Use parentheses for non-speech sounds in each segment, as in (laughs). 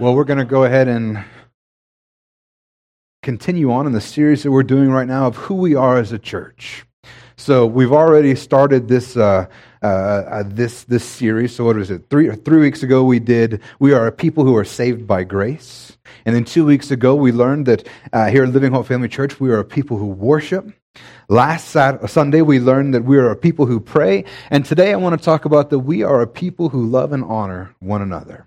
Well, we're going to go ahead and continue on in the series that we're doing right now of who we are as a church. So we've already started this uh, uh, uh, this this series. So what was it? Three three weeks ago we did. We are a people who are saved by grace, and then two weeks ago we learned that uh, here at Living Hope Family Church we are a people who worship. Last Saturday, Sunday we learned that we are a people who pray, and today I want to talk about that we are a people who love and honor one another.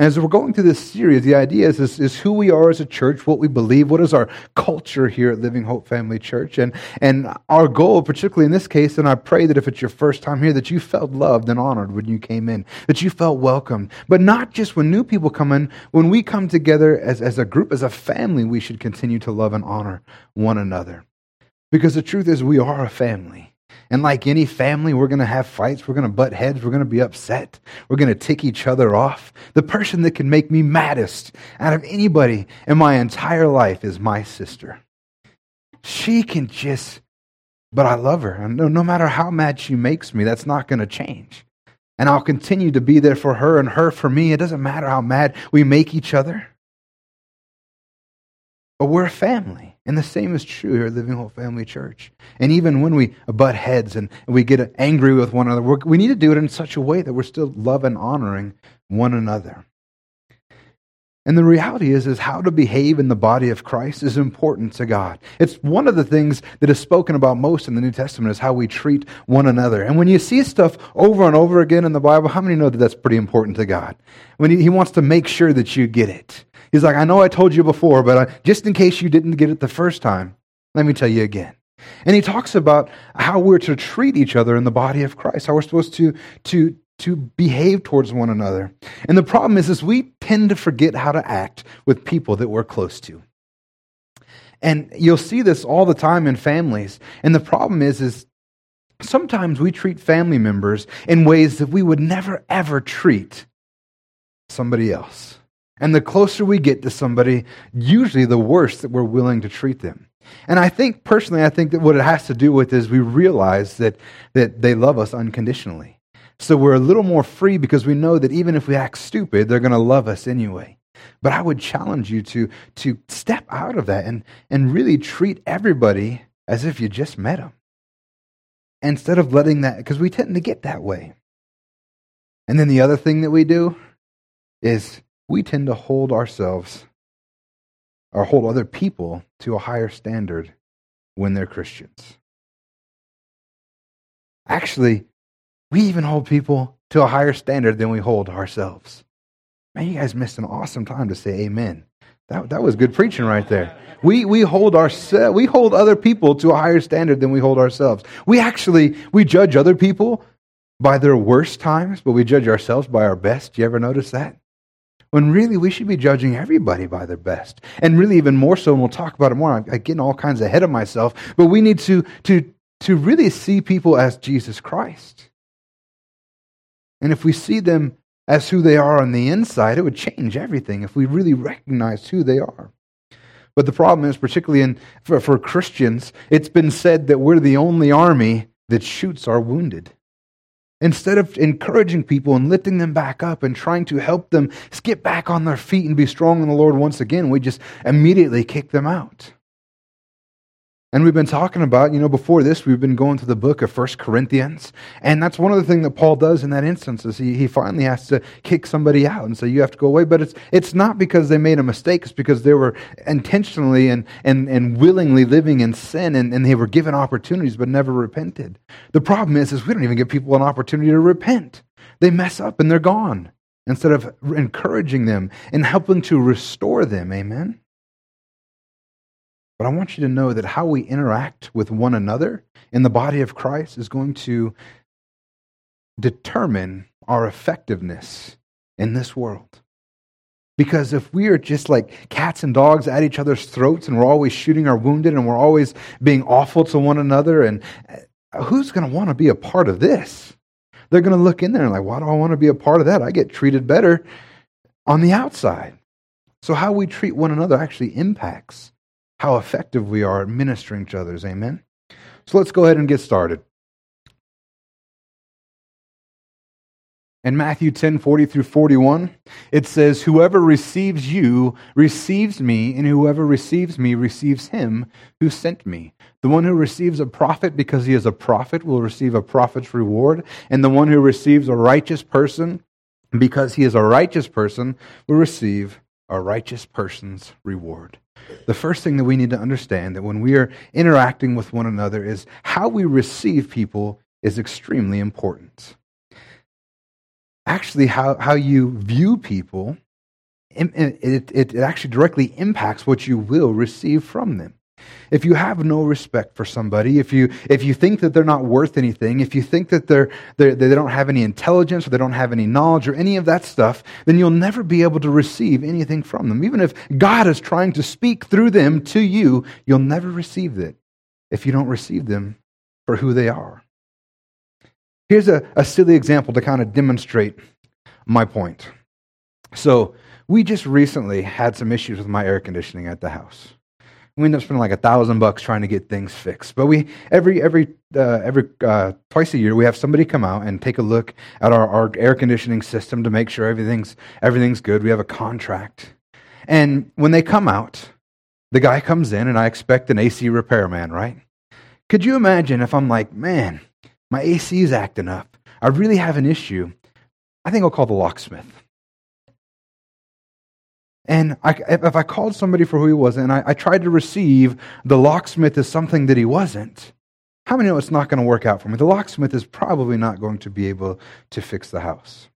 And as we're going through this series, the idea is, is, is, who we are as a church, what we believe, what is our culture here at Living Hope Family Church. And, and our goal, particularly in this case, and I pray that if it's your first time here, that you felt loved and honored when you came in, that you felt welcome. But not just when new people come in, when we come together as, as a group, as a family, we should continue to love and honor one another. Because the truth is, we are a family. And like any family, we're going to have fights. We're going to butt heads. We're going to be upset. We're going to tick each other off. The person that can make me maddest out of anybody in my entire life is my sister. She can just, but I love her. And no, no matter how mad she makes me, that's not going to change. And I'll continue to be there for her and her for me. It doesn't matter how mad we make each other. But we're a family. And the same is true here at Living Hope Family Church. And even when we butt heads and we get angry with one another, we need to do it in such a way that we're still loving and honoring one another. And the reality is, is how to behave in the body of Christ is important to God. It's one of the things that is spoken about most in the New Testament is how we treat one another. And when you see stuff over and over again in the Bible, how many know that that's pretty important to God? When he, wants to make sure that you get it. He's like, I know I told you before, but I, just in case you didn't get it the first time, let me tell you again. And he talks about how we're to treat each other in the body of Christ, how we're supposed to, to, to behave towards one another. And the problem is, is we tend to forget how to act with people that we're close to. And you'll see this all the time in families. And the problem is, is sometimes we treat family members in ways that we would never ever treat somebody else. And the closer we get to somebody, usually the worse that we're willing to treat them. And I think, personally, I think that what it has to do with is we realize that, that they love us unconditionally. So we're a little more free because we know that even if we act stupid, they're going to love us anyway. But I would challenge you to, to step out of that and, and really treat everybody as if you just met them. Instead of letting that, because we tend to get that way. And then the other thing that we do is we tend to hold ourselves or hold other people to a higher standard when they're Christians. Actually, we even hold people to a higher standard than we hold ourselves. Man, you guys missed an awesome time to say amen. That, that was good preaching right there. We, we, hold our, we hold other people to a higher standard than we hold ourselves. We actually, we judge other people by their worst times, but we judge ourselves by our best. Do you ever notice that? when really we should be judging everybody by their best. And really, even more so, and we'll talk about it more. I'm getting all kinds ahead of myself, but we need to, to, to really see people as Jesus Christ. And if we see them as who they are on the inside, it would change everything if we really recognized who they are. But the problem is, particularly in, for, for Christians, it's been said that we're the only army that shoots our wounded. Instead of encouraging people and lifting them back up and trying to help them get back on their feet and be strong in the Lord once again, we just immediately kick them out. And we've been talking about, you know, before this, we've been going to the book of First Corinthians. And that's one of the things that Paul does in that instance is he, he finally has to kick somebody out and say, you have to go away. But it's, it's not because they made a mistake. It's because they were intentionally and, and, and willingly living in sin and, and they were given opportunities but never repented. The problem is, is we don't even give people an opportunity to repent. They mess up and they're gone instead of encouraging them and helping to restore them. Amen. But I want you to know that how we interact with one another in the body of Christ is going to determine our effectiveness in this world. Because if we are just like cats and dogs at each other's throats and we're always shooting our wounded and we're always being awful to one another, and uh, who's going to want to be a part of this? They're going to look in there and like, why do I want to be a part of that? I get treated better on the outside. So how we treat one another actually impacts how effective we are at ministering to others. Amen? So let's go ahead and get started. In Matthew 10 40 through 41, it says, Whoever receives you receives me, and whoever receives me receives him who sent me. The one who receives a prophet because he is a prophet will receive a prophet's reward, and the one who receives a righteous person because he is a righteous person will receive a righteous person's reward. The first thing that we need to understand that when we are interacting with one another is how we receive people is extremely important actually how, how you view people, it, it, it actually directly impacts what you will receive from them. If you have no respect for somebody, if you, if you think that they're not worth anything, if you think that they're, they're, they don't have any intelligence or they don't have any knowledge or any of that stuff, then you'll never be able to receive anything from them. Even if God is trying to speak through them to you, you'll never receive it if you don't receive them for who they are. Here's a, a silly example to kind of demonstrate my point. So, we just recently had some issues with my air conditioning at the house. We end up spending like a thousand bucks trying to get things fixed. But we every every uh, every uh, twice a year we have somebody come out and take a look at our, our air conditioning system to make sure everything's everything's good. We have a contract, and when they come out, the guy comes in, and I expect an AC repairman, right? Could you imagine if I'm like, man, my AC is acting up. I really have an issue. I think I'll call the locksmith. And I, if I called somebody for who he was and I, I tried to receive the locksmith as something that he wasn't, how many know it's not going to work out for me? The locksmith is probably not going to be able to fix the house.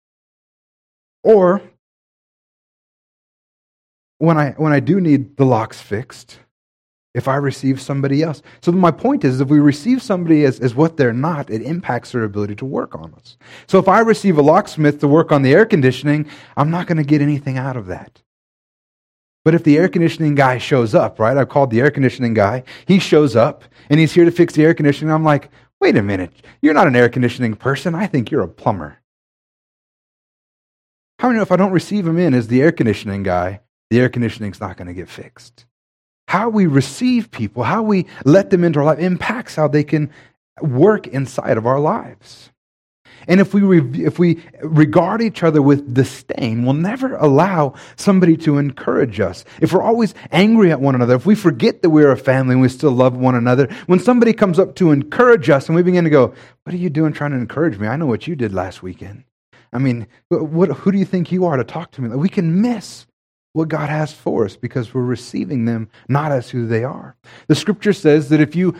Or when I, when I do need the locks fixed, if I receive somebody else. So my point is, if we receive somebody as, as what they're not, it impacts their ability to work on us. So if I receive a locksmith to work on the air conditioning, I'm not going to get anything out of that. But if the air conditioning guy shows up, right? I've called the air conditioning guy. He shows up and he's here to fix the air conditioning. I'm like, wait a minute. You're not an air conditioning person. I think you're a plumber. How many know if I don't receive him in as the air conditioning guy, the air conditioning's not going to get fixed? how we receive people, how we let them into our life impacts how they can work inside of our lives. And if we, re- if we regard each other with disdain, we'll never allow somebody to encourage us. If we're always angry at one another, if we forget that we're a family and we still love one another, when somebody comes up to encourage us and we begin to go, What are you doing trying to encourage me? I know what you did last weekend. I mean, what, who do you think you are to talk to me? Like, We can miss what God has for us because we're receiving them not as who they are. The scripture says that if you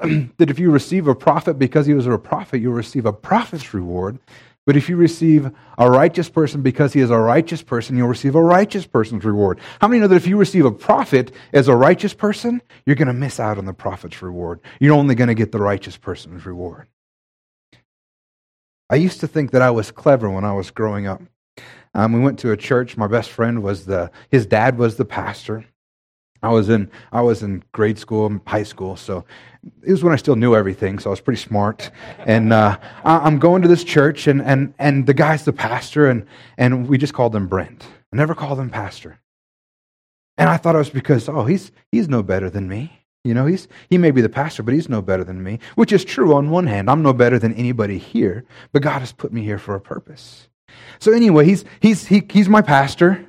(clears throat) that if you receive a prophet because he was a prophet, you'll receive a prophet's reward. But if you receive a righteous person because he is a righteous person, you'll receive a righteous person's reward. How many know that if you receive a prophet as a righteous person, you're going to miss out on the prophet's reward? You're only going to get the righteous person's reward. I used to think that I was clever when I was growing up. Um, we went to a church. My best friend was the, his dad was the pastor. I was in, I was in grade school, high school, so it was when I still knew everything, so I was pretty smart. And uh, I'm going to this church, and, and, and the guy's the pastor, and, and we just called him Brent. I never called him pastor. And I thought it was because, oh, he's, he's no better than me. You know, he's, he may be the pastor, but he's no better than me, which is true on one hand. I'm no better than anybody here, but God has put me here for a purpose. So anyway, he's, he's, he, he's my pastor,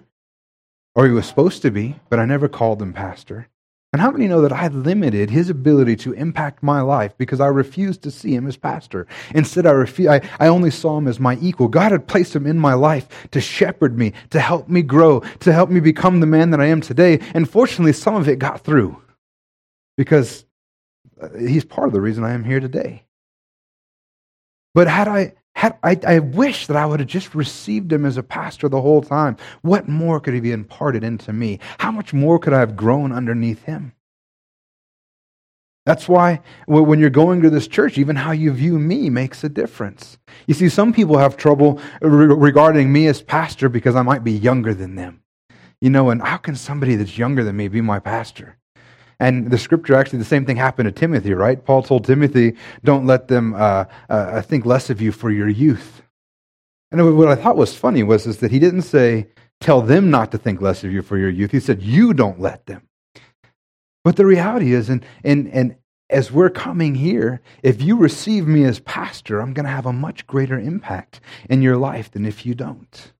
or he was supposed to be, but I never called him pastor. And how many know that I limited his ability to impact my life because I refused to see him as pastor? Instead, I, I, I only saw him as my equal. God had placed him in my life to shepherd me, to help me grow, to help me become the man that I am today. And fortunately, some of it got through because uh, he's part of the reason I am here today. But had I had, I, I wish that I would have just received him as a pastor the whole time. What more could he be imparted into me? How much more could I have grown underneath him? That's why when you're going to this church, even how you view me makes a difference. You see, some people have trouble regarding me as pastor because I might be younger than them. You know, and how can somebody that's younger than me be my pastor? And the scripture actually, the same thing happened to Timothy, right? Paul told Timothy, don't let them uh, uh, think less of you for your youth. And what I thought was funny was is that he didn't say, tell them not to think less of you for your youth. He said, you don't let them. But the reality is, and, and, and as we're coming here, if you receive me as pastor, I'm going to have a much greater impact in your life than if you don't.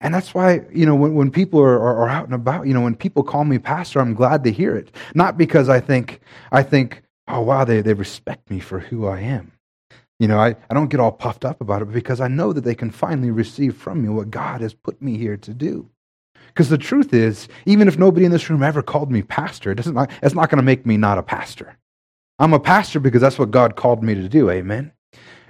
And that's why, you know, when, when people are, are, are, out and about, you know, when people call me pastor, I'm glad to hear it. Not because I think, I think, oh, wow, they, they respect me for who I am. You know, I, I don't get all puffed up about it but because I know that they can finally receive from me what God has put me here to do. Because the truth is, even if nobody in this room ever called me pastor, it doesn't, it's not going to make me not a pastor. I'm a pastor because that's what God called me to do. Amen.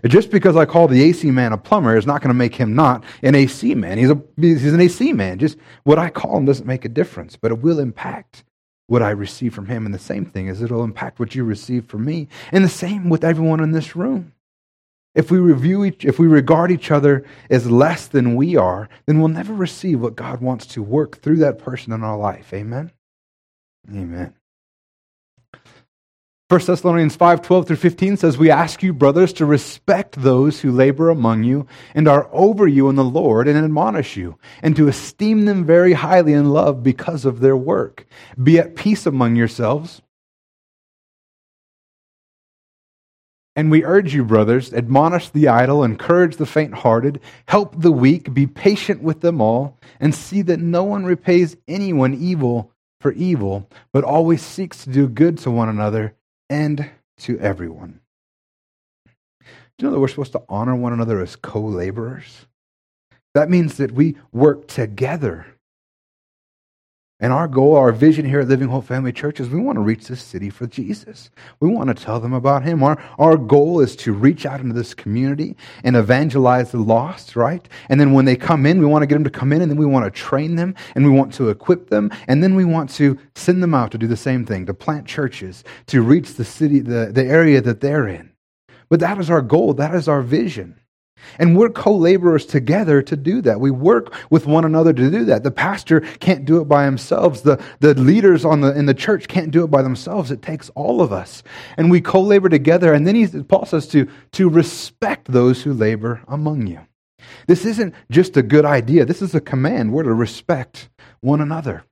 Just because I call the AC man a plumber is not going to make him not an AC man. He's, a, he's an AC man. Just what I call him doesn't make a difference, but it will impact what I receive from him. And the same thing is it'll impact what you receive from me. And the same with everyone in this room. If we review each, if we regard each other as less than we are, then we'll never receive what God wants to work through that person in our life. Amen. Amen. 1 Thessalonians 5 12 through 15 says, We ask you, brothers, to respect those who labor among you and are over you in the Lord and admonish you, and to esteem them very highly in love because of their work. Be at peace among yourselves. And we urge you, brothers, admonish the idle, encourage the faint hearted, help the weak, be patient with them all, and see that no one repays anyone evil for evil, but always seeks to do good to one another and to everyone. Do you know that we're supposed to honor one another as co laborers? That means that we work together and our goal, our vision here at Living Hope Family Church is we want to reach this city for Jesus. We want to tell them about Him. Our, our goal is to reach out into this community and evangelize the lost, right? And then when they come in, we want to get them to come in and then we want to train them and we want to equip them and then we want to send them out to do the same thing, to plant churches, to reach the city, the, the area that they're in. But that is our goal. That is our vision. And we're co laborers together to do that. We work with one another to do that. The pastor can't do it by himself. The, the leaders on the, in the church can't do it by themselves. It takes all of us. And we co labor together. And then he, Paul says to, to respect those who labor among you. This isn't just a good idea, this is a command. We're to respect one another.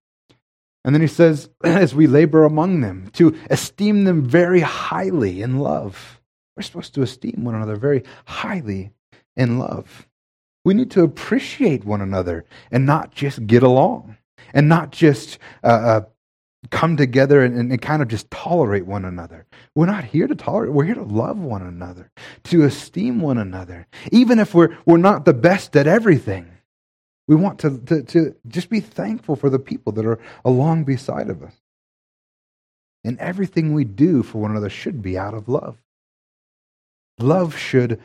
And then he says, (clears throat) as we labor among them, to esteem them very highly in love. We're supposed to esteem one another very highly in love. We need to appreciate one another and not just get along and not just uh, uh, come together and, and, kind of just tolerate one another. We're not here to tolerate, we're here to love one another, to esteem one another. Even if we're, we're not the best at everything, we want to, to, to just be thankful for the people that are along beside of us. And everything we do for one another should be out of love. Love should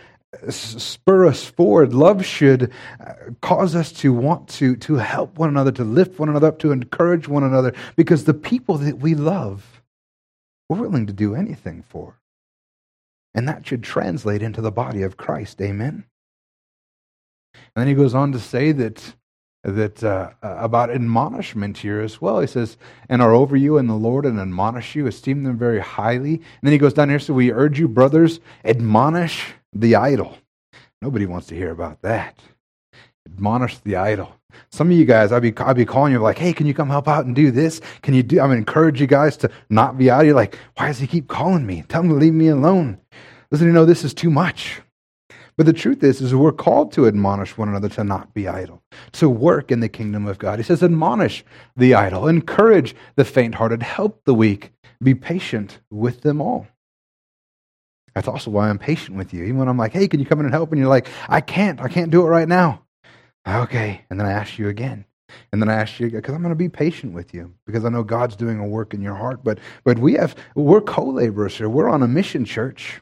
spur us forward. Love should uh, cause us to want to, to help one another, to lift one another up, to encourage one another, because the people that we love, we're willing to do anything for. And that should translate into the body of Christ. Amen. And then he goes on to say that that uh, uh about admonishment here as well. He says, "And are over you in the Lord and admonish you, esteem them very highly." And then he goes down here, so we urge you, brothers, admonish the idle. Nobody wants to hear about that. Admonish the idle. Some of you guys, I'd be, I'd be calling you like, hey, can you come help out and do this? Can you do, I'm going to encourage you guys to not be idle. You're like, why does he keep calling me? Tell him to leave me alone. Listen, you know, this is too much. But the truth is, is we're called to admonish one another to not be idle, to work in the kingdom of God. He says, admonish the idle, encourage the faint hearted, help the weak, be patient with them all. That's also why I'm patient with you. Even when I'm like, hey, can you come in and help? And you're like, I can't. I can't do it right now. Okay. And then I ask you again. And then I ask you again, because I'm going to be patient with you because I know God's doing a work in your heart. But but we have we're co-laborers here. We're on a mission church.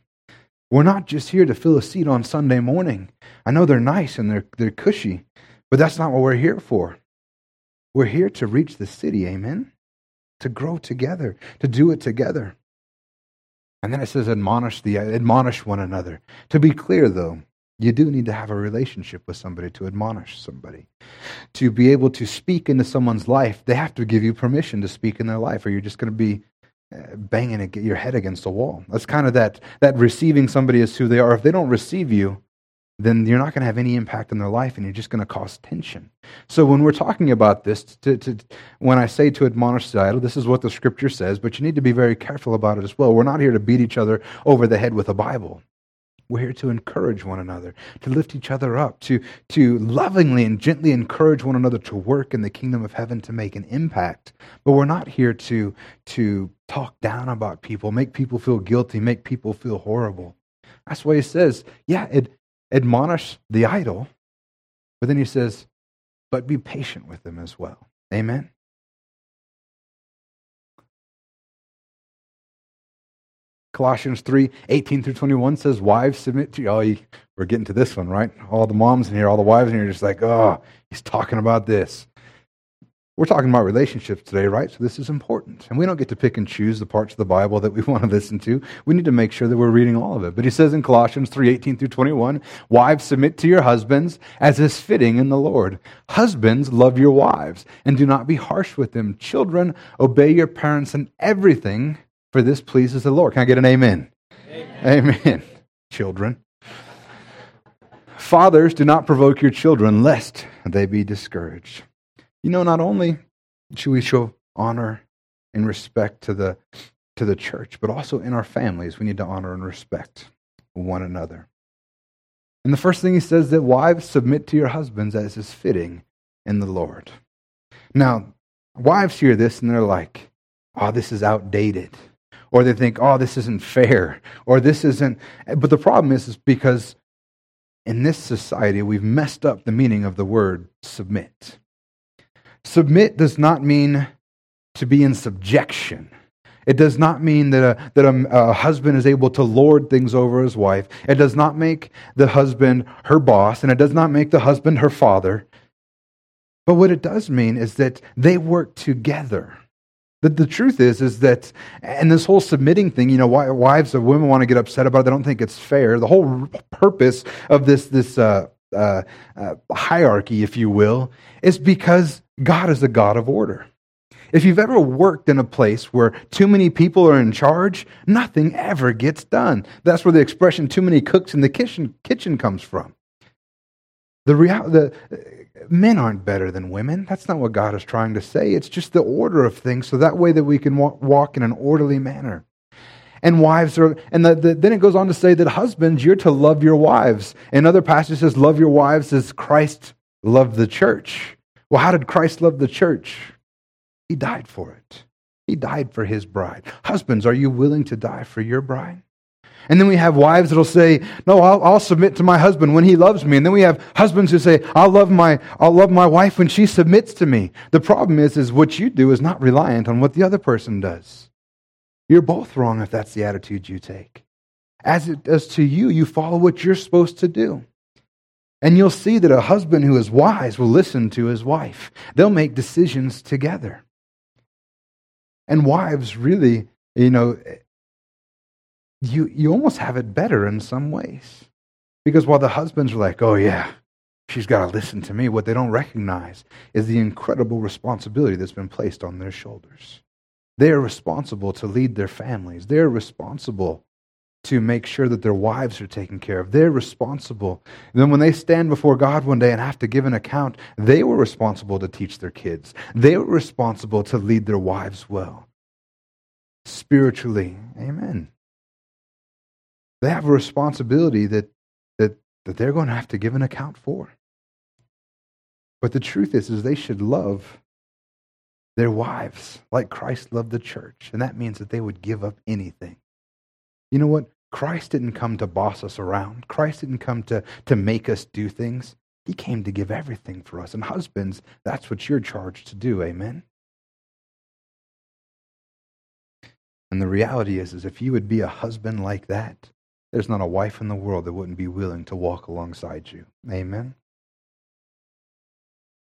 We're not just here to fill a seat on Sunday morning. I know they're nice and they're they're cushy, but that's not what we're here for. We're here to reach the city, amen? To grow together, to do it together. And then it says admonish the admonish one another. To be clear though, you do need to have a relationship with somebody to admonish somebody. To be able to speak into someone's life, they have to give you permission to speak in their life, or you're just going to be uh, banging your head against a wall. That's kind of that, that receiving somebody as who they are. If they don't receive you, then you're not going to have any impact on their life and you're just going to cause tension. So when we're talking about this, to, to, when I say to admonish the idle, this is what the scripture says, but you need to be very careful about it as well. We're not here to beat each other over the head with a Bible. We're here to encourage one another, to lift each other up, to, to lovingly and gently encourage one another to work in the kingdom of heaven to make an impact. But we're not here to, to talk down about people, make people feel guilty, make people feel horrible. That's why he says, yeah, it, admonish the idle, but then he says, but be patient with them as well. Amen? Colossians 3 18 through 21 says, Wives, submit to you. Oh, you, we're getting to this one, right? All the moms in here, all the wives in here just like, oh, he's talking about this. We're talking about relationships today, right? So this is important. And we don't get to pick and choose the parts of the Bible that we (laughs) want to listen to. We need to make sure that we're reading all of it. But he says in Colossians 3 18 through 21, Wives, submit to your husbands as is fitting in the Lord. Husbands, love your wives and do not be harsh with them. Children, obey your parents in everything, for this pleases the Lord. Can I get an amen? Amen. amen. Children. Fathers, do not provoke your children, lest they be discouraged. You know, not only should we show honor and respect to the, to the church, but also in our families, we need to honor and respect one another. And the first thing he says that wives submit to your husbands as is fitting in the Lord. Now, wives hear this and they're like, oh, this is outdated. Or they think, oh, this isn't fair. Or this isn't. But the problem is, is because in this society, we've messed up the meaning of the word submit. Submit does not mean to be in subjection. It does not mean that, a, that a, a, husband is able to lord things over his wife. It does not make the husband her boss, and it does not make the husband her father. But what it does mean is that they work together. The, the truth is, is that, and this whole submitting thing, you know, wives of women want to get upset about it. They don't think it's fair. The whole purpose of this, this uh, uh, uh, hierarchy, if you will, is because God is a God of order. If you've ever worked in a place where too many people are in charge, nothing ever gets done. That's where the expression too many cooks in the kitchen, kitchen comes from. The, real, the men aren't better than women. That's not what God is trying to say. It's just the order of things so that way that we can walk, walk in an orderly manner. And wives are, and the, the, then it goes on to say that husbands, you're to love your wives. In other passages, says, love your wives as Christ loved the church. Well, how did Christ love the church? He died for it. He died for his bride. Husbands, are you willing to die for your bride? And then we have wives that'll say, "No, I'll, I'll, submit to my husband when he loves me." And then we have husbands who say, "I'll love my I'll love my wife when she submits to me." The problem is, is what you do is not reliant on what the other person does. You're both wrong if that's the attitude you take. As it does to you, you follow what you're supposed to do. And you'll see that a husband who is wise will listen to his wife. They'll make decisions together. And wives really, you know, you, you almost have it better in some ways. Because while the husbands are like, oh, yeah, she's got to listen to me, what they don't recognize is the incredible responsibility that's been placed on their shoulders. They're responsible to lead their families, they're responsible to make sure that their wives are taken care of. They're responsible. And then when they stand before God one day and have to give an account, they were responsible to teach their kids. They were responsible to lead their wives well. Spiritually, amen. They have a responsibility that, that, that they're going to have to give an account for. But the truth is, is they should love their wives like Christ loved the church. And that means that they would give up anything. You know what? Christ didn't come to boss us around. Christ didn't come to, to make us do things. He came to give everything for us. And husbands, that's what you're charged to do. Amen? And the reality is, is if you would be a husband like that, there's not a wife in the world that wouldn't be willing to walk alongside you. Amen?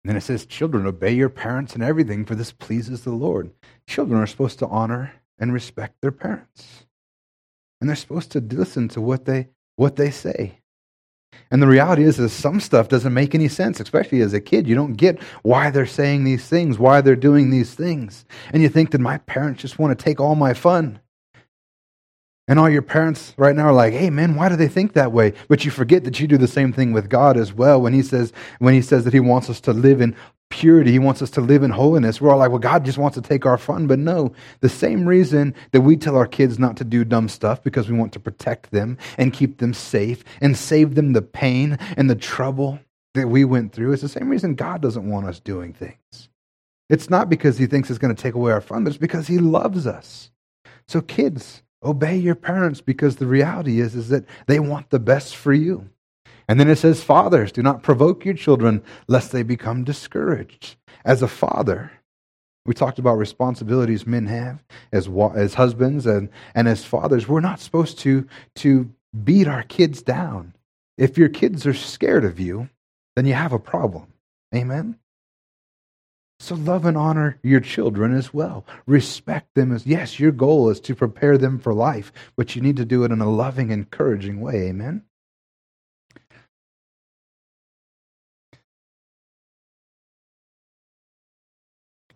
And then it says, Children, obey your parents in everything, for this pleases the Lord. Children are supposed to honor and respect their parents and they're supposed to listen to what they what they say. And the reality is, is some stuff doesn't make any sense, especially as a kid. You don't get why they're saying these things, why they're doing these things. And you think that my parents just want to take all my fun. And all your parents right now are like, "Hey man, why do they think that way?" But you forget that you do the same thing with God as well. When he says when he says that he wants us to live in purity, he wants us to live in holiness. We're all like, "Well, God just wants to take our fun." But no, the same reason that we tell our kids not to do dumb stuff because we want to protect them and keep them safe and save them the pain and the trouble that we went through is the same reason God doesn't want us doing things. It's not because he thinks it's going to take away our fun, but it's because he loves us. So kids, Obey your parents because the reality is, is that they want the best for you. And then it says, Fathers, do not provoke your children lest they become discouraged. As a father, we talked about responsibilities men have as, as husbands and, and as fathers. We're not supposed to, to beat our kids down. If your kids are scared of you, then you have a problem. Amen? So love and honor your children as well. Respect them as, yes, your goal is to prepare them for life, but you need to do it in a loving, encouraging way. Amen?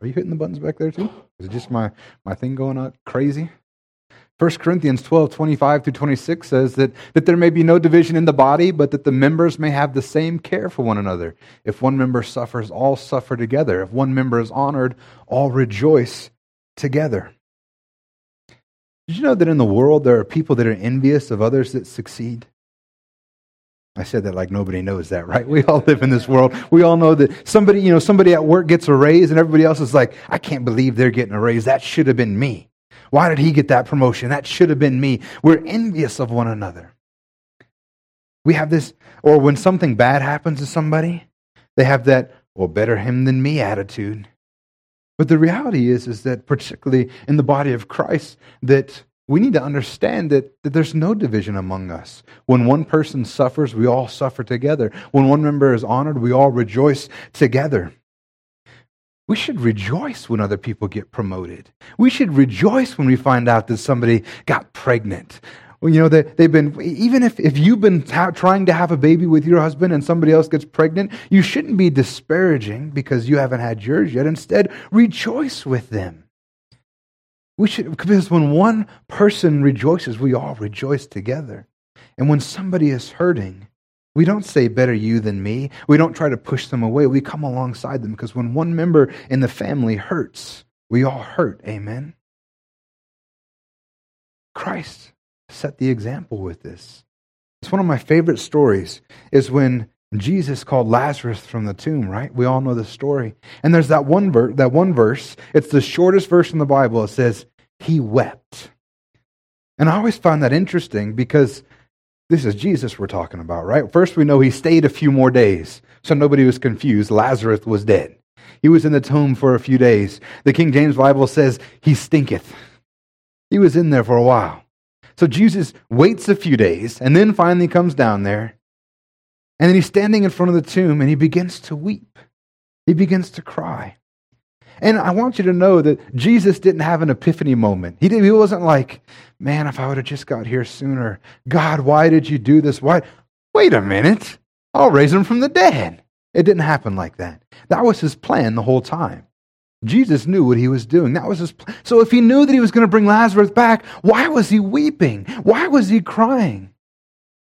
Are you hitting the buttons back there too? Is it just my, my thing going out crazy? 1 Corinthians 12, 25 through 26 says that, that there may be no division in the body, but that the members may have the same care for one another. If one member suffers, all suffer together. If one member is honored, all rejoice together. Did you know that in the world there are people that are envious of others that succeed? I said that like nobody knows that, right? We all live in this world. We all know that somebody, you know, somebody at work gets a raise and everybody else is like, I can't believe they're getting a raise. That should have been me. Why did he get that promotion? That should have been me. We're envious of one another. We have this, or when something bad happens to somebody, they have that, well, better him than me attitude. But the reality is, is that particularly in the body of Christ, that we need to understand that, that there's no division among us. When one person suffers, we all suffer together. When one member is honored, we all rejoice together. We should rejoice when other people get promoted. We should rejoice when we find out that somebody got pregnant. You know, they, they've been, even if, if you've been trying to have a baby with your husband and somebody else gets pregnant, you shouldn't be disparaging because you haven't had yours yet. Instead, rejoice with them. We should, because when one person rejoices, we all rejoice together. And when somebody is hurting, we don't say better you than me. We don't try to push them away. We come alongside them because when one member in the family hurts, we all hurt. Amen. Christ set the example with this. It's one of my favorite stories is when Jesus called Lazarus from the tomb, right? We all know the story. And there's that one verse, that one verse, it's the shortest verse in the Bible. It says, "He wept." And I always found that interesting because this is Jesus we're talking about, right? First, we know he stayed a few more days, so nobody was confused. Lazarus was dead. He was in the tomb for a few days. The King James Bible says he stinketh. He was in there for a while. So Jesus waits a few days and then finally comes down there. And then he's standing in front of the tomb and he begins to weep. He begins to cry. And I want you to know that Jesus didn't have an epiphany moment. He, didn't, he wasn't like, man, if I would have just got here sooner. God, why did you do this? Why? Wait a minute. I'll raise him from the dead. It didn't happen like that. That was his plan the whole time. Jesus knew what he was doing. That was his plan. So if he knew that he was going to bring Lazarus back, why was he weeping? Why was he crying?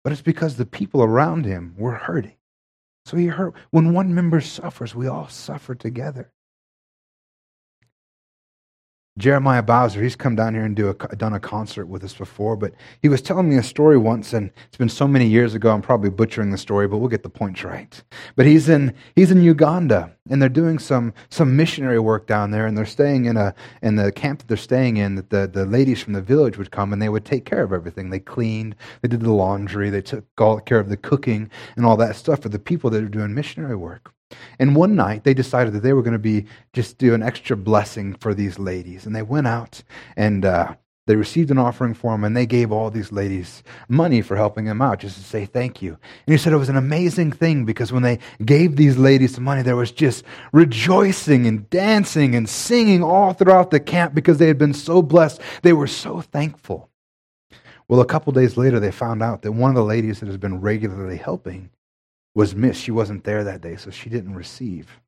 But it's because the people around him were hurting. So he hurt. When one member suffers, we all suffer together. Jeremiah Bowser, he's come down here and do a, done a concert with us before, but he was telling me a story once, and it's been so many years ago, I'm probably butchering the story, but we'll get the points right. But he's in, he's in Uganda, and they're doing some, some missionary work down there, and they're staying in, a, in the camp that they're staying in, that the, the ladies from the village would come, and they would take care of everything. They cleaned, they did the laundry, they took all care of the cooking, and all that stuff for the people that are doing missionary work. And one night they decided that they were going to be just do an extra blessing for these ladies. And they went out and uh, they received an offering for them and they gave all these ladies money for helping them out just to say thank you. And he said it was an amazing thing because when they gave these ladies the money, there was just rejoicing and dancing and singing all throughout the camp because they had been so blessed. They were so thankful. Well, a couple days later, they found out that one of the ladies that has been regularly helping was missed. She wasn't there that day, so she didn't receive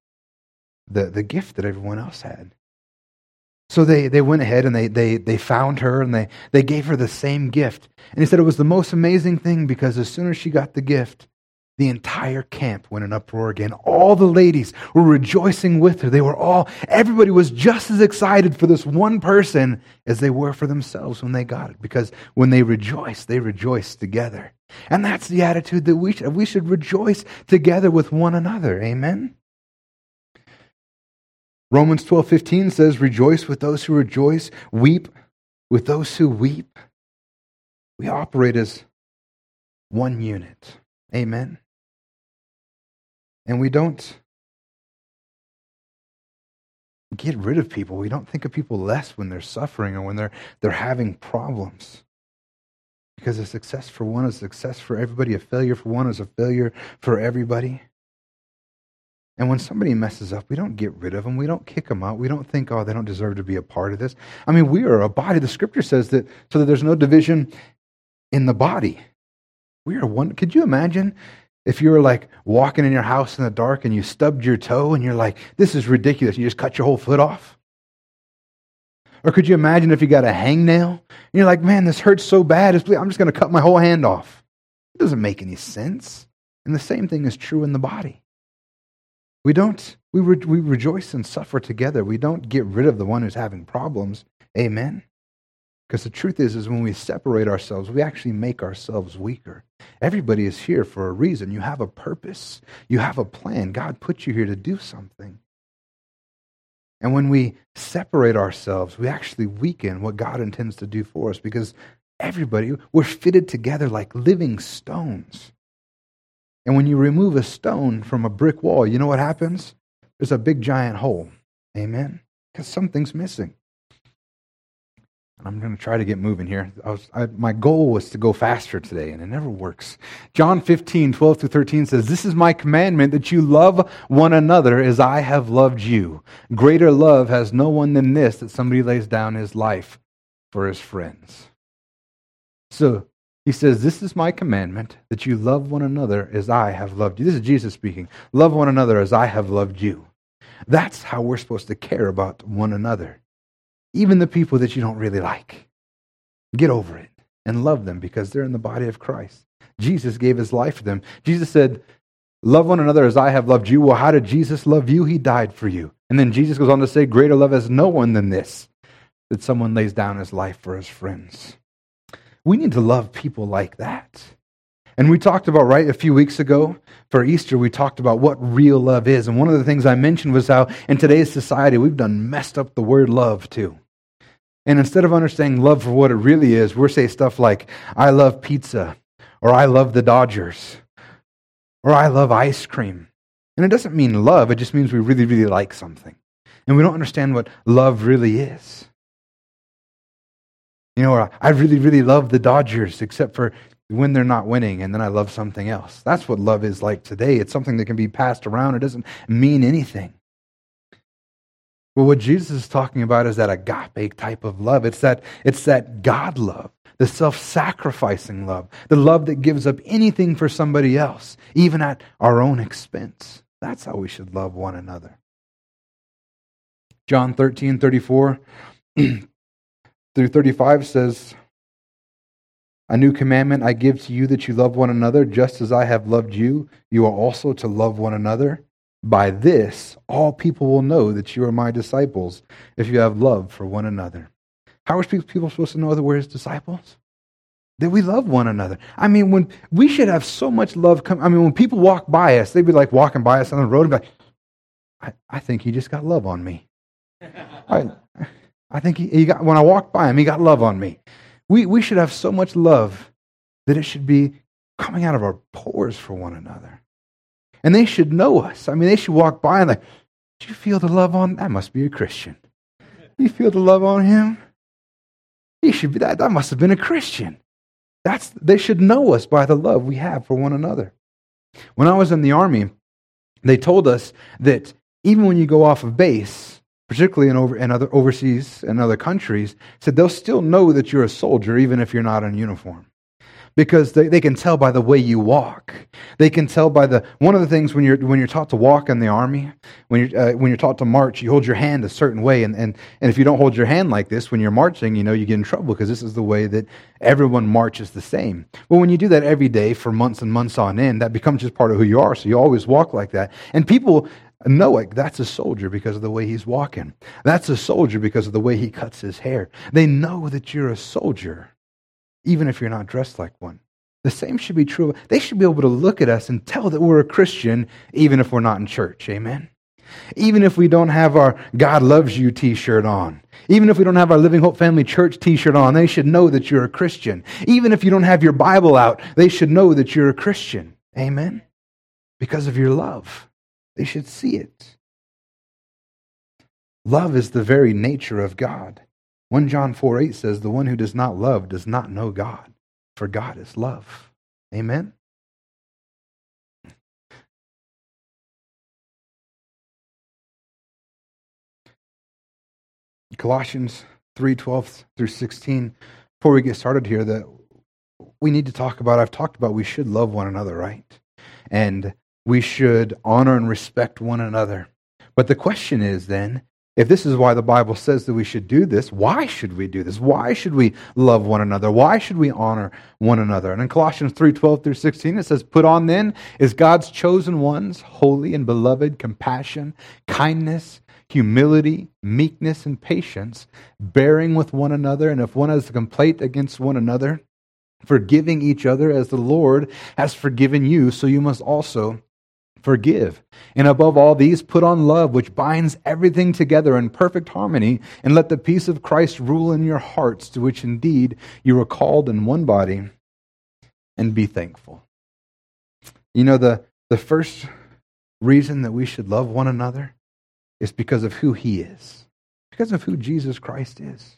the, the gift that everyone else had. So they, they went ahead and they, they, they found her and they, they gave her the same gift. And he said it was the most amazing thing because as soon as she got the gift, the entire camp went in uproar again. All the ladies were rejoicing with her. They were all, everybody was just as excited for this one person as they were for themselves when they got it. Because when they rejoiced, they rejoiced together. And that's the attitude that we should, we should rejoice together with one another. Amen? Romans 12 15 says, Rejoice with those who rejoice, weep with those who weep. We operate as one unit. Amen. And we don't get rid of people. We don't think of people less when they're suffering or when they're, they're having problems. Because a success for one is a success for everybody, a failure for one is a failure for everybody. And when somebody messes up, we don't get rid of them. We don't kick them out. We don't think, oh, they don't deserve to be a part of this. I mean, we are a body. The scripture says that so that there's no division in the body. We are one. Could you imagine if you were like walking in your house in the dark and you stubbed your toe and you're like, this is ridiculous, you just cut your whole foot off? Or could you imagine if you got a hangnail and you're like, man, this hurts so bad, I'm just going to cut my whole hand off? It doesn't make any sense. And the same thing is true in the body. We don't, we, re- we rejoice and suffer together. We don't get rid of the one who's having problems. Amen. Because the truth is, is when we separate ourselves, we actually make ourselves weaker. Everybody is here for a reason. You have a purpose. You have a plan. God put you here to do something. And when we separate ourselves, we actually weaken what God intends to do for us because everybody, we're fitted together like living stones. And when you remove a stone from a brick wall, you know what happens? There's a big giant hole. Amen? Because something's missing. I'm going to try to get moving here. I was, I, my goal was to go faster today, and it never works. John 15, 12 through 13 says, This is my commandment that you love one another as I have loved you. Greater love has no one than this, that somebody lays down his life for his friends. So he says, This is my commandment that you love one another as I have loved you. This is Jesus speaking. Love one another as I have loved you. That's how we're supposed to care about one another even the people that you don't really like. Get over it and love them because they're in the body of Christ. Jesus gave his life for them. Jesus said, Love one another as I have loved you. Well, how did Jesus love you? He died for you. And then Jesus goes on to say, Greater love has no one than this, that someone lays down his life for his friends. We need to love people like that. And we talked about, right, a few weeks ago for Easter, we talked about what real love is. And one of the things I mentioned was how in today's society, we've done messed up the word love too. And instead of understanding love for what it really is, we're saying stuff like, I love pizza, or I love the Dodgers, or I love ice cream. And it doesn't mean love, it just means we really, really like something. And we don't understand what love really is. You know, I really, really love the Dodgers, except for when they're not winning, and then I love something else. That's what love is like today. It's something that can be passed around, it doesn't mean anything. Well, what Jesus is talking about is that agape type of love. It's that, it's that God love, the self sacrificing love, the love that gives up anything for somebody else, even at our own expense. That's how we should love one another. John 13, 34 (clears throat) through 35 says, A new commandment I give to you that you love one another, just as I have loved you, you are also to love one another. By this, all people will know that you are my disciples if you have love for one another. How are people supposed to know that we're his disciples? That we love one another. I mean, when we should have so much love come. I mean, when people walk by us, they'd be like walking by us on the road and be like, I, I think he just got love on me. I, I think he, he got when I walked by him, he got love on me. We we should have so much love that it should be coming out of our pores for one another. And they should know us. I mean, they should walk by and like, do you feel the love on? That must be a Christian. You feel the love on him? He should be that. That must have been a Christian. That's they should know us by the love we have for one another. When I was in the army, they told us that even when you go off of base, particularly in, over, in other overseas and other countries, said they'll still know that you're a soldier even if you're not in uniform. Because they, they can tell by the way you walk. They can tell by the one of the things when you're when you're taught to walk in the army, when you're uh, when you're taught to march, you hold your hand a certain way, and, and and if you don't hold your hand like this when you're marching, you know you get in trouble because this is the way that everyone marches the same. But when you do that every day for months and months on end, that becomes just part of who you are. So you always walk like that, and people know it. That's a soldier because of the way he's walking. That's a soldier because of the way he cuts his hair. They know that you're a soldier even if you're not dressed like one. The same should be true. They should be able to look at us and tell that we're a Christian, even if we're not in church. Amen? Even if we don't have our God loves you t shirt on, even if we don't have our Living Hope Family Church t shirt on, they should know that you're a Christian. Even if you don't have your Bible out, they should know that you're a Christian. Amen? Because of your love. They should see it. Love is the very nature of God. 1 John 4 8 says, The one who does not love does not know God, for God is love. Amen? Colossians 3 12 through 16. Before we get started here, that we need to talk about, I've talked about we should love one another, right? And we should honor and respect one another. But the question is then, if this is why the Bible says that we should do this, why should we do this? Why should we love one another? Why should we honor one another? And in Colossians 3:12 through 16 it says, "Put on then is God's chosen ones, holy and beloved, compassion, kindness, humility, meekness and patience, bearing with one another, and if one has a complaint against one another, forgiving each other as the Lord has forgiven you, so you must also forgive. And above all these, put on love, which binds everything together in perfect harmony, and let the peace of Christ rule in your hearts, to which indeed you are called in one body, and be thankful. You know, the, the first reason that we should love one another is because of who He is, because of who Jesus Christ is.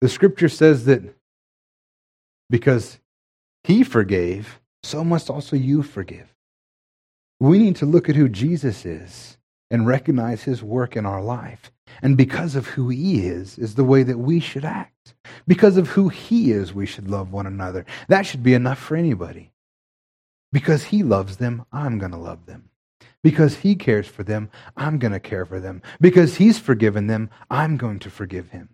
The scripture says that because He forgave, so must also you forgive. We need to look at who Jesus is and recognize his work in our life. And because of who he is, is the way that we should act. Because of who he is, we should love one another. That should be enough for anybody. Because he loves them, I'm going to love them. Because he cares for them, I'm going to care for them. Because he's forgiven them, I'm going to forgive him.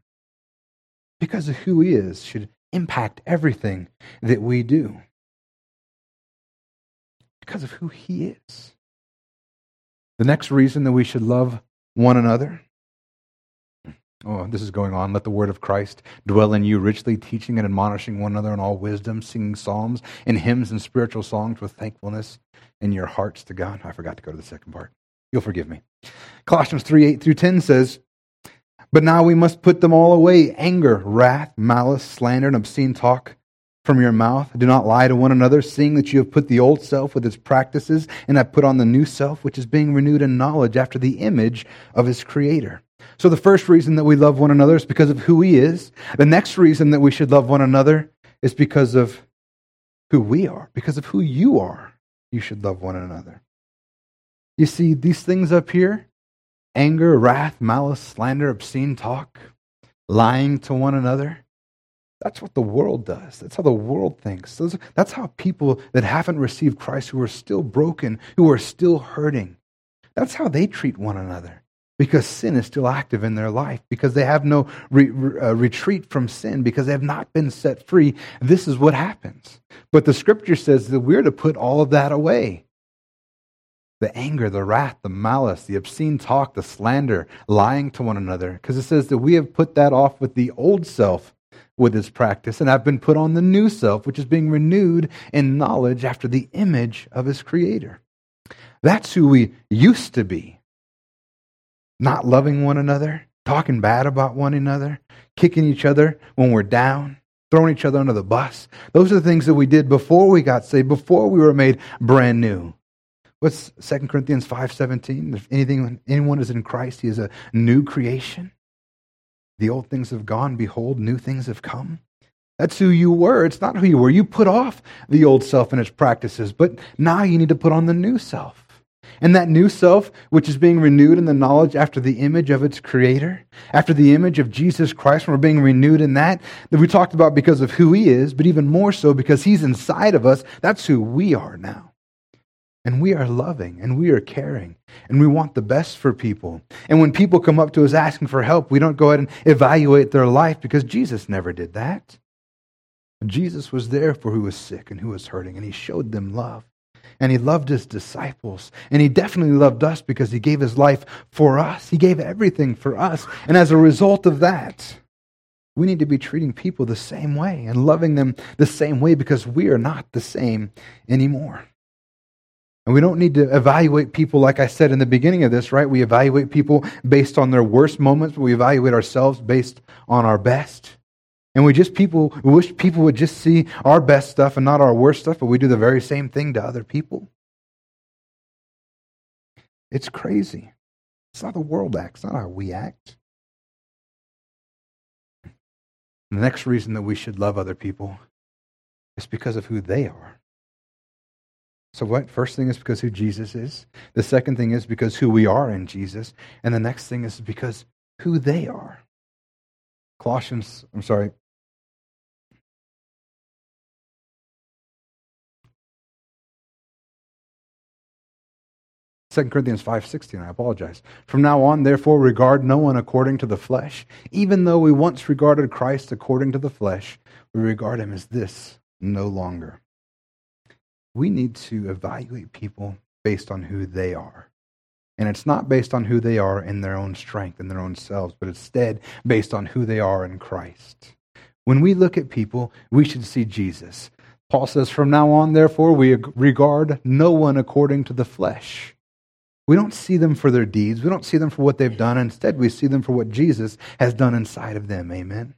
Because of who he is should impact everything that we do because of who he is. The next reason that we should love one another. Oh, this is going on. Let the word of Christ dwell in you richly, teaching and admonishing one another in all wisdom, singing psalms and hymns and spiritual songs with thankfulness in your hearts to God. I forgot to go to the second part. You'll forgive me. Colossians 3 8 through 10 says, But now we must put them all away anger, wrath, malice, slander, and obscene talk from your mouth. Do not lie to one another, seeing that you have put the old self with its practices and have put on the new self, which is being renewed in knowledge after the image of his creator. So the first reason that we love one another is because of who he is. The next reason that we should love one another is because of who we are, because of who you are. You should love one another. You see, these things up here anger, wrath, malice, slander, obscene talk, lying to one another that's what the world does. That's how the world thinks. That's how people that haven't received Christ, who are still broken, who are still hurting, that's how they treat one another. Because sin is still active in their life, because they have no re- uh, retreat from sin, because they have not been set free. This is what happens. But the scripture says that we're to put all of that away the anger, the wrath, the malice, the obscene talk, the slander, lying to one another. Because it says that we have put that off with the old self with his practice, and I've been put on the new self, which is being renewed in knowledge after the image of his creator. That's who we used to be. Not loving one another, talking bad about one another, kicking each other when we're down, throwing each other under the bus. Those are the things that we did before we got saved, before we were made brand new. What's 2 Corinthians 5:17? If anything anyone is in Christ, he is a new creation. The old things have gone. Behold, new things have come. That's who you were. It's not who you were. You put off the old self and its practices, but now you need to put on the new self. And that new self, which is being renewed in the knowledge after the image of its creator, after the image of Jesus Christ, when we're being renewed in that, that we talked about because of who he is, but even more so because he's inside of us, that's who we are now. And we are loving and we are caring and we want the best for people. And when people come up to us asking for help, we don't go ahead and evaluate their life because Jesus never did that. Jesus was there for who was sick and who was hurting, and he showed them love and he loved his disciples. And he definitely loved us because he gave his life for us. He gave everything for us. And as a result of that, we need to be treating people the same way and loving them the same way because we are not the same anymore. And we don't need to evaluate people like I said in the beginning of this, right? We evaluate people based on their worst moments, but we evaluate ourselves based on our best. And we just people we wish people would just see our best stuff and not our worst stuff, but we do the very same thing to other people. It's crazy. It's not the world acts, not how we act. the next reason that we should love other people is because of who they are. So what? First thing is because who Jesus is. The second thing is because who we are in Jesus. And the next thing is because who they are. Colossians, I'm sorry, 2 Corinthians 5:16, I apologize. From now on, therefore, regard no one according to the flesh. Even though we once regarded Christ according to the flesh, we regard him as this no longer. We need to evaluate people based on who they are. And it's not based on who they are in their own strength, in their own selves, but instead based on who they are in Christ. When we look at people, we should see Jesus. Paul says, From now on, therefore, we regard no one according to the flesh. We don't see them for their deeds. We don't see them for what they've done. Instead, we see them for what Jesus has done inside of them. Amen.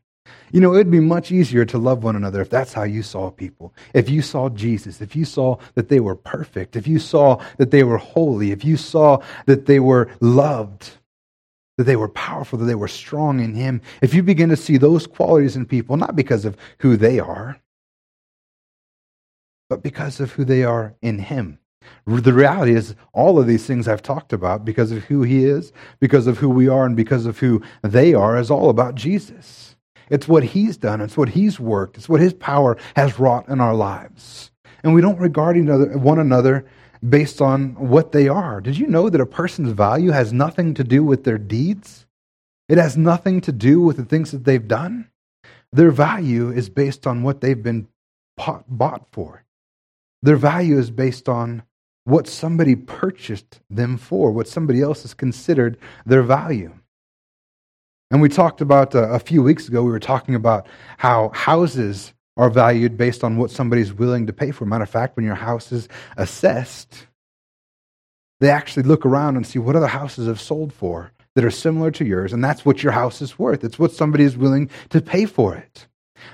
You know, it would be much easier to love one another if that's how you saw people. If you saw Jesus, if you saw that they were perfect, if you saw that they were holy, if you saw that they were loved, that they were powerful, that they were strong in Him, if you begin to see those qualities in people, not because of who they are, but because of who they are in Him. The reality is, all of these things I've talked about, because of who he is, because of who we are, and because of who they are, is all about Jesus. It's what he's done, it's what he's worked, it's what his power has wrought in our lives. And we don't regard one another based on what they are. Did you know that a person's value has nothing to do with their deeds? It has nothing to do with the things that they've done. Their value is based on what they've been bought for. Their value is based on what somebody purchased them for, what somebody else has considered their value. And we talked about uh, a few weeks ago, we were talking about how houses are valued based on what somebody's willing to pay for. Matter of fact, when your house is assessed, they actually look around and see what other houses have sold for that are similar to yours, and that's what your house is worth. It's what somebody is willing to pay for it.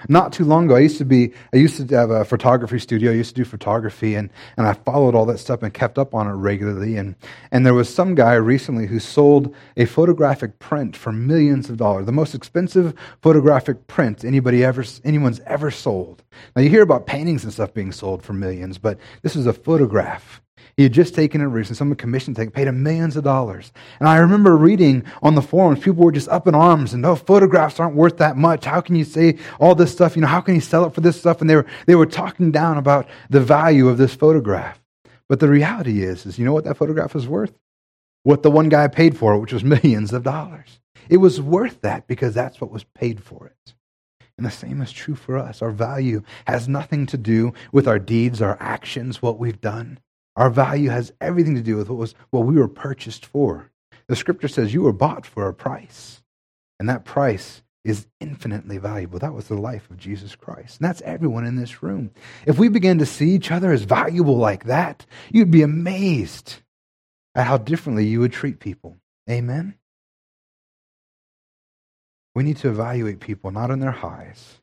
Not too long ago, I used to be, I used to have a photography studio. I used to do photography, and, and I followed all that stuff and kept up on it regularly. And, and there was some guy recently who sold a photographic print for millions of dollars, the most expensive photographic print anybody ever, anyone's ever sold. Now, you hear about paintings and stuff being sold for millions, but this is a photograph. He had just taken it recently. Someone commissioned thing, paid him millions of dollars. And I remember reading on the forums, people were just up in arms and, no, oh, photographs aren't worth that much. How can you say all this stuff? You know, how can you sell it for this stuff? And they were, they were talking down about the value of this photograph. But the reality is, is you know what that photograph was worth? What the one guy paid for it, which was (laughs) millions of dollars. It was worth that because that's what was paid for it. And the same is true for us. Our value has nothing to do with our deeds, our actions, what we've done. Our value has everything to do with what was what we were purchased for. The scripture says you were bought for a price. And that price is infinitely valuable. That was the life of Jesus Christ. And that's everyone in this room. If we begin to see each other as valuable like that, you'd be amazed at how differently you would treat people. Amen? We need to evaluate people not on their highs,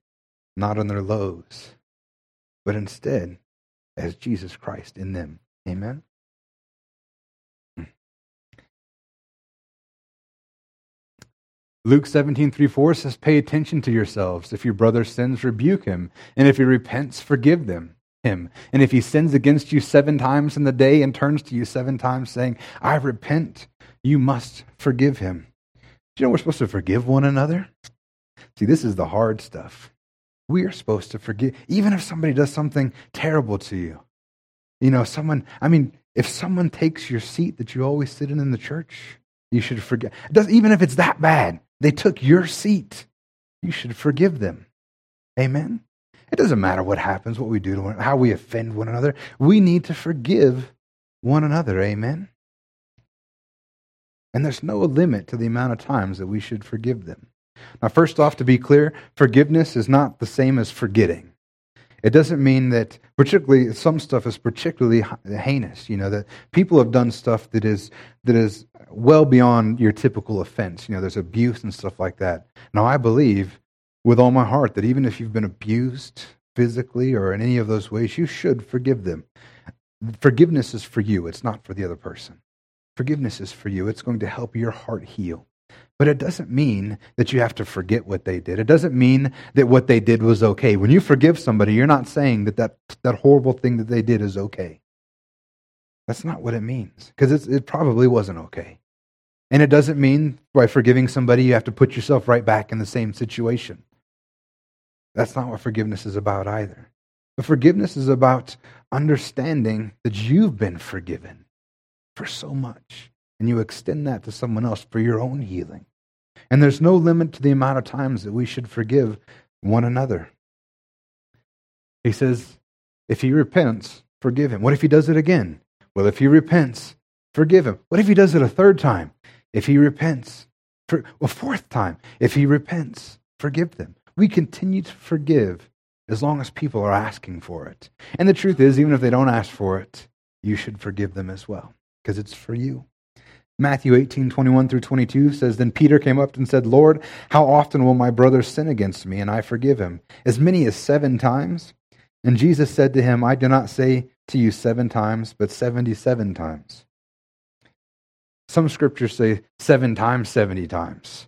not on their lows, but instead as Jesus Christ in them. Amen. Mm. Luke 17, 3, 4 says, Pay attention to yourselves. If your brother sins, rebuke him. And if he repents, forgive them. him. And if he sins against you seven times in the day and turns to you seven times saying, I repent, you must forgive him. Do you know we're supposed to forgive one another? See, this is the hard stuff. We are supposed to forgive, even if somebody does something terrible to you. You know, someone, I mean, if someone takes your seat that you always sit in in the church, you should forget. Even if it's that bad, they took your seat. You should forgive them. Amen? It doesn't matter what happens, what we do to one, how we offend one another. We need to forgive one another. Amen? And there's no limit to the amount of times that we should forgive them. Now, first off, to be clear, forgiveness is not the same as forgetting. It doesn't mean that, particularly, some stuff is particularly heinous. You know that people have done stuff that is that is well beyond your typical offense. You know, there's abuse and stuff like that. Now, I believe with all my heart that even if you've been abused physically or in any of those ways, you should forgive them. Forgiveness is for you, it's not for the other person. Forgiveness is for you, it's going to help your heart heal. But it doesn't mean that you have to forget what they did. It doesn't mean that what they did was okay. When you forgive somebody, you're not saying that that, that horrible thing that they did is okay. That's not what it means, because it probably wasn't okay. And it doesn't mean by forgiving somebody you have to put yourself right back in the same situation. That's not what forgiveness is about either. But forgiveness is about understanding that you've been forgiven for so much, and you extend that to someone else for your own healing. And there's no limit to the amount of times that we should forgive one another. He says, if he repents, forgive him. What if he does it again? Well, if he repents, forgive him. What if he does it a third time? If he repents, for a fourth time, if he repents, forgive them. We continue to forgive as long as people are asking for it. And the truth is, even if they don't ask for it, you should forgive them as well, because it's for you. Matthew 18, 21 through 22 says, Then Peter came up and said, Lord, how often will my brother sin against me, and I forgive him? As many as seven times? And Jesus said to him, I do not say to you seven times, but seventy seven times. Some scriptures say seven times, 70 times.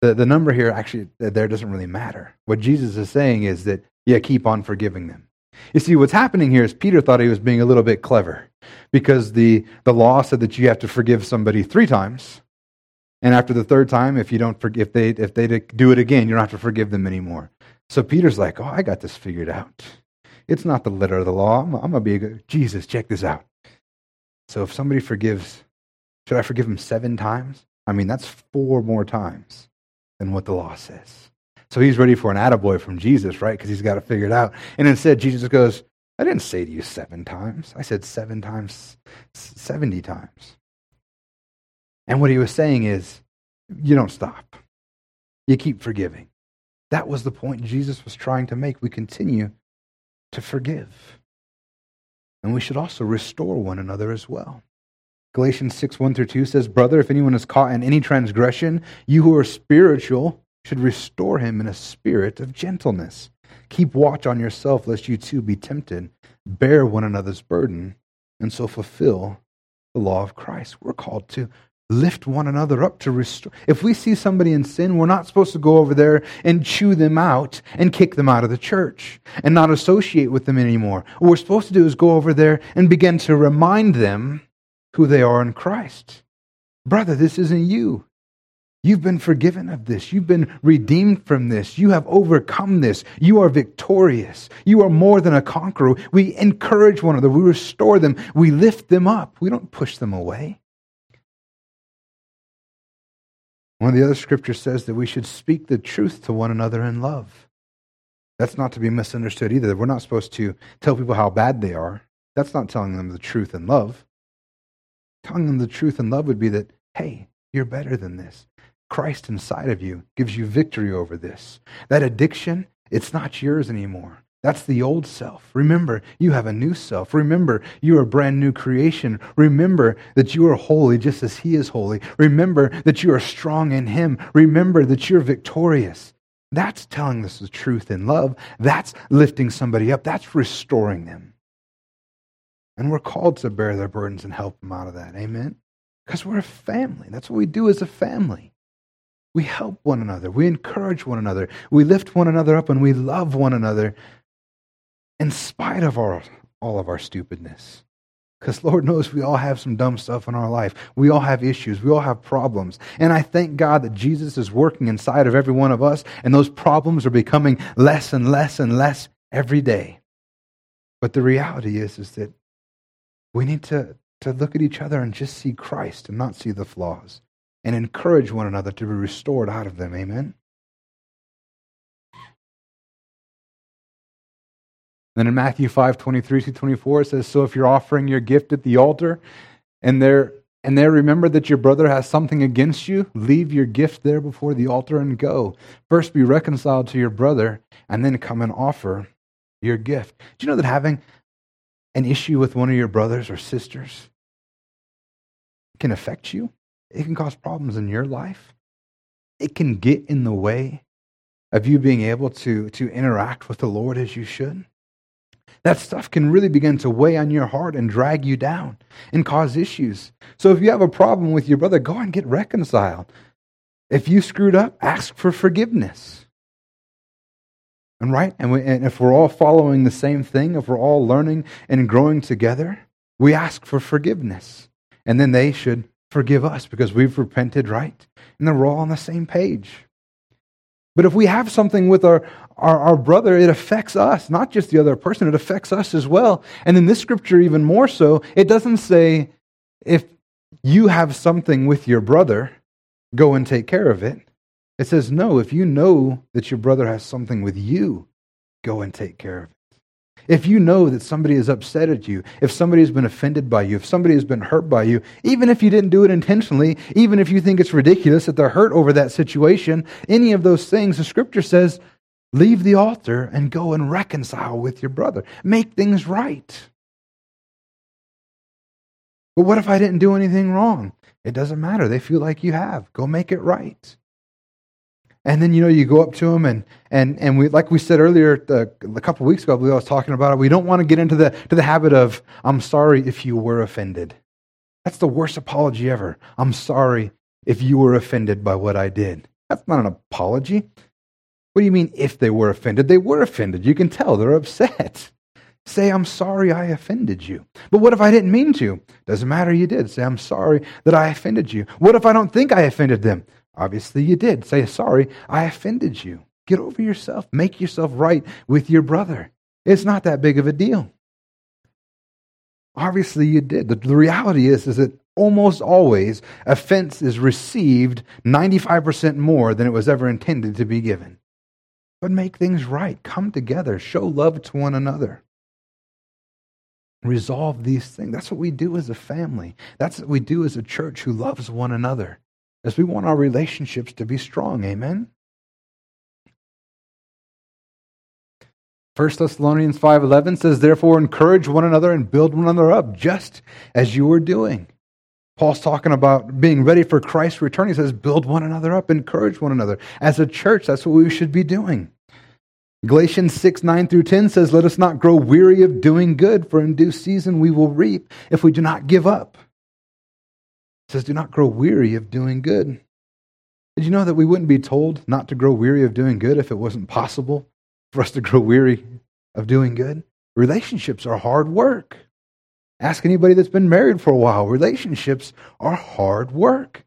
The, the number here actually there doesn't really matter. What Jesus is saying is that, yeah, keep on forgiving them. You see, what's happening here is Peter thought he was being a little bit clever because the, the law said that you have to forgive somebody three times. And after the third time, if you don't forgive, if they, if they do it again, you don't have to forgive them anymore. So Peter's like, oh, I got this figured out. It's not the letter of the law. I'm, I'm going to be a good, Jesus, check this out. So if somebody forgives, should I forgive him seven times? I mean, that's four more times than what the law says. So he's ready for an attaboy from Jesus, right? Because he's got it out. And instead, Jesus goes, I didn't say to you seven times. I said seven times, 70 times. And what he was saying is, you don't stop. You keep forgiving. That was the point Jesus was trying to make. We continue to forgive. And we should also restore one another as well. Galatians 6 1 through 2 says, Brother, if anyone is caught in any transgression, you who are spiritual should restore him in a spirit of gentleness. Keep watch on yourself, lest you too be tempted. Bear one another's burden, and so fulfill the law of Christ. We're called to lift one another up to restore. If we see somebody in sin, we're not supposed to go over there and chew them out and kick them out of the church and not associate with them anymore. What we're supposed to do is go over there and begin to remind them who they are in Christ. Brother, this isn't you. You've been forgiven of this. You've been redeemed from this. You have overcome this. You are victorious. You are more than a conqueror. We encourage one another. We restore them. We lift them up. We don't push them away. One of the other scriptures says that we should speak the truth to one another in love. That's not to be misunderstood either. We're not supposed to tell people how bad they are. That's not telling them the truth in love. Telling them the truth in love would be that, hey, you're better than this. Christ inside of you gives you victory over this. That addiction, it's not yours anymore. That's the old self. Remember, you have a new self. Remember, you are a brand new creation. Remember that you are holy just as He is holy. Remember that you are strong in Him. Remember that you're victorious. That's telling us the truth in love. That's lifting somebody up. That's restoring them. And we're called to bear their burdens and help them out of that. Amen? Because we're a family. That's what we do as a family. We help one another. We encourage one another. We lift one another up and we love one another in spite of our, all of our stupidness. Because Lord knows we all have some dumb stuff in our life. We all have issues. We all have problems. And I thank God that Jesus is working inside of every one of us, and those problems are becoming less and less and less every day. But the reality is, is that we need to, to look at each other and just see Christ and not see the flaws and encourage one another to be restored out of them. Amen. Then in Matthew 5, 23 to 24, it says, So if you're offering your gift at the altar and there and there remember that your brother has something against you, leave your gift there before the altar and go. First be reconciled to your brother, and then come and offer your gift. Do you know that having an issue with one of your brothers or sisters can affect you? It can cause problems in your life. It can get in the way of you being able to, to interact with the Lord as you should. That stuff can really begin to weigh on your heart and drag you down and cause issues. So if you have a problem with your brother, go and get reconciled. If you screwed up, ask for forgiveness. And right, and, we, and if we're all following the same thing, if we're all learning and growing together, we ask for forgiveness. And then they should forgive us because we've repented, right? And then we're all on the same page. But if we have something with our, our, our, brother, it affects us, not just the other person, it affects us as well. And in this scripture, even more so, it doesn't say, if you have something with your brother, go and take care of it. It says, no, if you know that your brother has something with you, go and take care of it. If you know that somebody is upset at you, if somebody has been offended by you, if somebody has been hurt by you, even if you didn't do it intentionally, even if you think it's ridiculous that they're hurt over that situation, any of those things, the scripture says, leave the altar and go and reconcile with your brother. Make things right. But what if I didn't do anything wrong? It doesn't matter. They feel like you have. Go make it right. And then, you know, you go up to them and, and, and we, like we said earlier, the, a couple weeks ago, I believe I was talking about it. We don't want to get into the, to the habit of, I'm sorry if you were offended. That's the worst apology ever. I'm sorry if you were offended by what I did. That's not an apology. What do you mean if they were offended? They were offended. You can tell they're upset. Say, I'm sorry I offended you. But what if I didn't mean to? Doesn't matter, you did. Say, I'm sorry that I offended you. What if I don't think I offended them? Obviously, you did. Say, sorry, I offended you. Get over yourself. Make yourself right with your brother. It's not that big of a deal. Obviously, you did. The, the reality is, is that almost always offense is received 95% more than it was ever intended to be given. But make things right. Come together. Show love to one another. Resolve these things. That's what we do as a family. That's what we do as a church who loves one another as we want our relationships to be strong. Amen. 1 Thessalonians 5:11 says therefore encourage one another and build one another up just as you are doing. Paul's talking about being ready for Christ's return. He says build one another up, encourage one another. As a church, that's what we should be doing. Galatians 6, 9 through 10 says, Let us not grow weary of doing good, for in due season we will reap if we do not give up. Says, Do not grow weary of doing good. Did you know that we wouldn't be told not to grow weary of doing good if it wasn't possible for us to grow weary of doing good? Relationships are hard work. Ask anybody that's been married for a while. Relationships are hard work.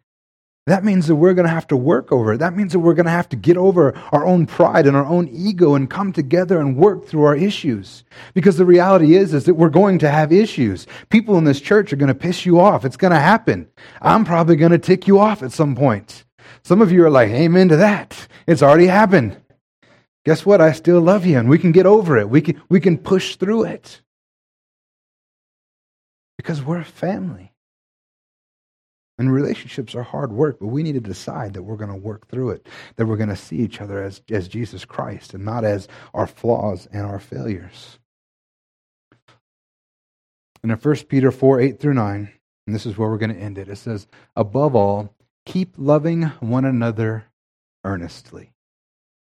That means that we're going to have to work over it. That means that we're going to have to get over our own pride and our own ego and come together and work through our issues. Because the reality is, is that we're going to have issues. People in this church are going to piss you off. It's going to happen. I'm probably going to tick you off at some point. Some of you are like, amen to that. It's already happened. Guess what? I still love you and we can get over it. We can, we can push through it. Because we're a family. And relationships are hard work, but we need to decide that we're going to work through it, that we're going to see each other as, as Jesus Christ and not as our flaws and our failures. And in 1 Peter 4 8 through 9, and this is where we're going to end it, it says, Above all, keep loving one another earnestly.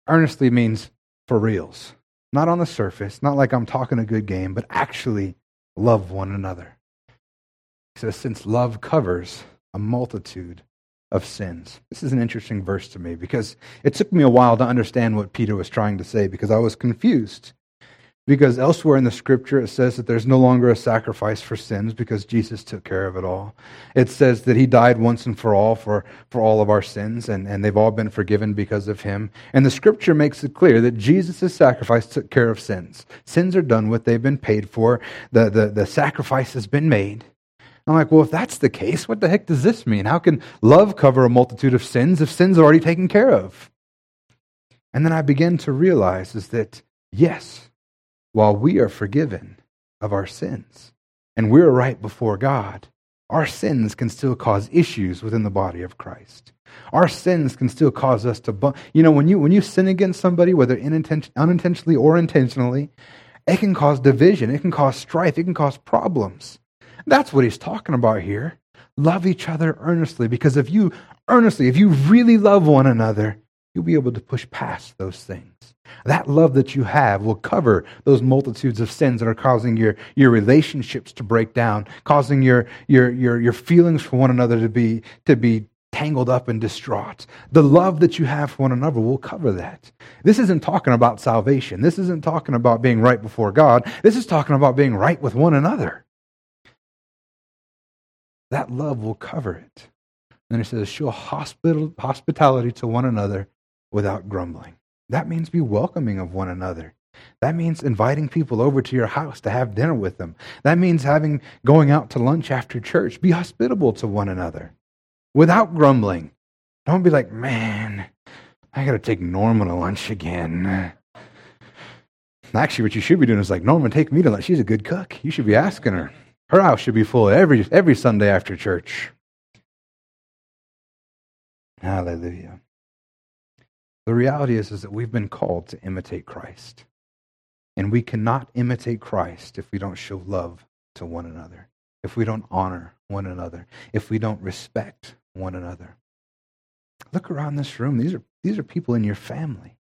Earnestly means for reals, not on the surface, not like I'm talking a good game, but actually love one another. He says, Since love covers a multitude of sins. This is an interesting verse to me because it took me a while to understand what Peter was trying to say because I was confused. Because elsewhere in the scripture it says that there's no longer a sacrifice for sins because Jesus took care of it all. It says that he died once and for all for, for all of our sins, and, and they've all been forgiven because of him. And the scripture makes it clear that Jesus' sacrifice took care of sins. Sins are done with, they've been paid for, the, the, the sacrifice has been made. I'm like, well, if that's the case, what the heck does this mean? How can love cover a multitude of sins if sins are already taken care of? And then I begin to realize is that, yes, while we are forgiven of our sins and we're right before God, our sins can still cause issues within the body of Christ. Our sins can still cause us to. You know, when you, when you sin against somebody, whether unintentionally or intentionally, it can cause division, it can cause strife, it can cause problems. That's what he's talking about here. Love each other earnestly, because if you earnestly, if you really love one another, you'll be able to push past those things. That love that you have will cover those multitudes of sins that are causing your, your relationships to break down, causing your, your, your, your feelings for one another to be, to be tangled up and distraught. The love that you have for one another will cover that. This isn't talking about salvation. This isn't talking about being right before God. This is talking about being right with one another. That love will cover it. Then he says, show hospital, hospitality to one another without grumbling. That means be welcoming of one another. That means inviting people over to your house to have dinner with them. That means having going out to lunch after church. Be hospitable to one another without grumbling. Don't be like, man, I got to take Norma to lunch again. Actually, what you should be doing is like, Norma, take me to lunch. She's a good cook. You should be asking her. Her house should be full every, every Sunday after church. Hallelujah. The reality is, is that we've been called to imitate Christ. And we cannot imitate Christ if we don't show love to one another, if we don't honor one another, if we don't respect one another. Look around this room. These are, these are people in your family.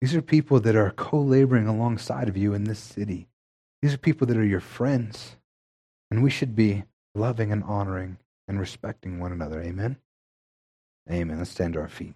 These are people that are co laboring alongside of you in this city. These are people that are your friends. And we should be loving and honoring and respecting one another. Amen? Amen. Let's stand to our feet.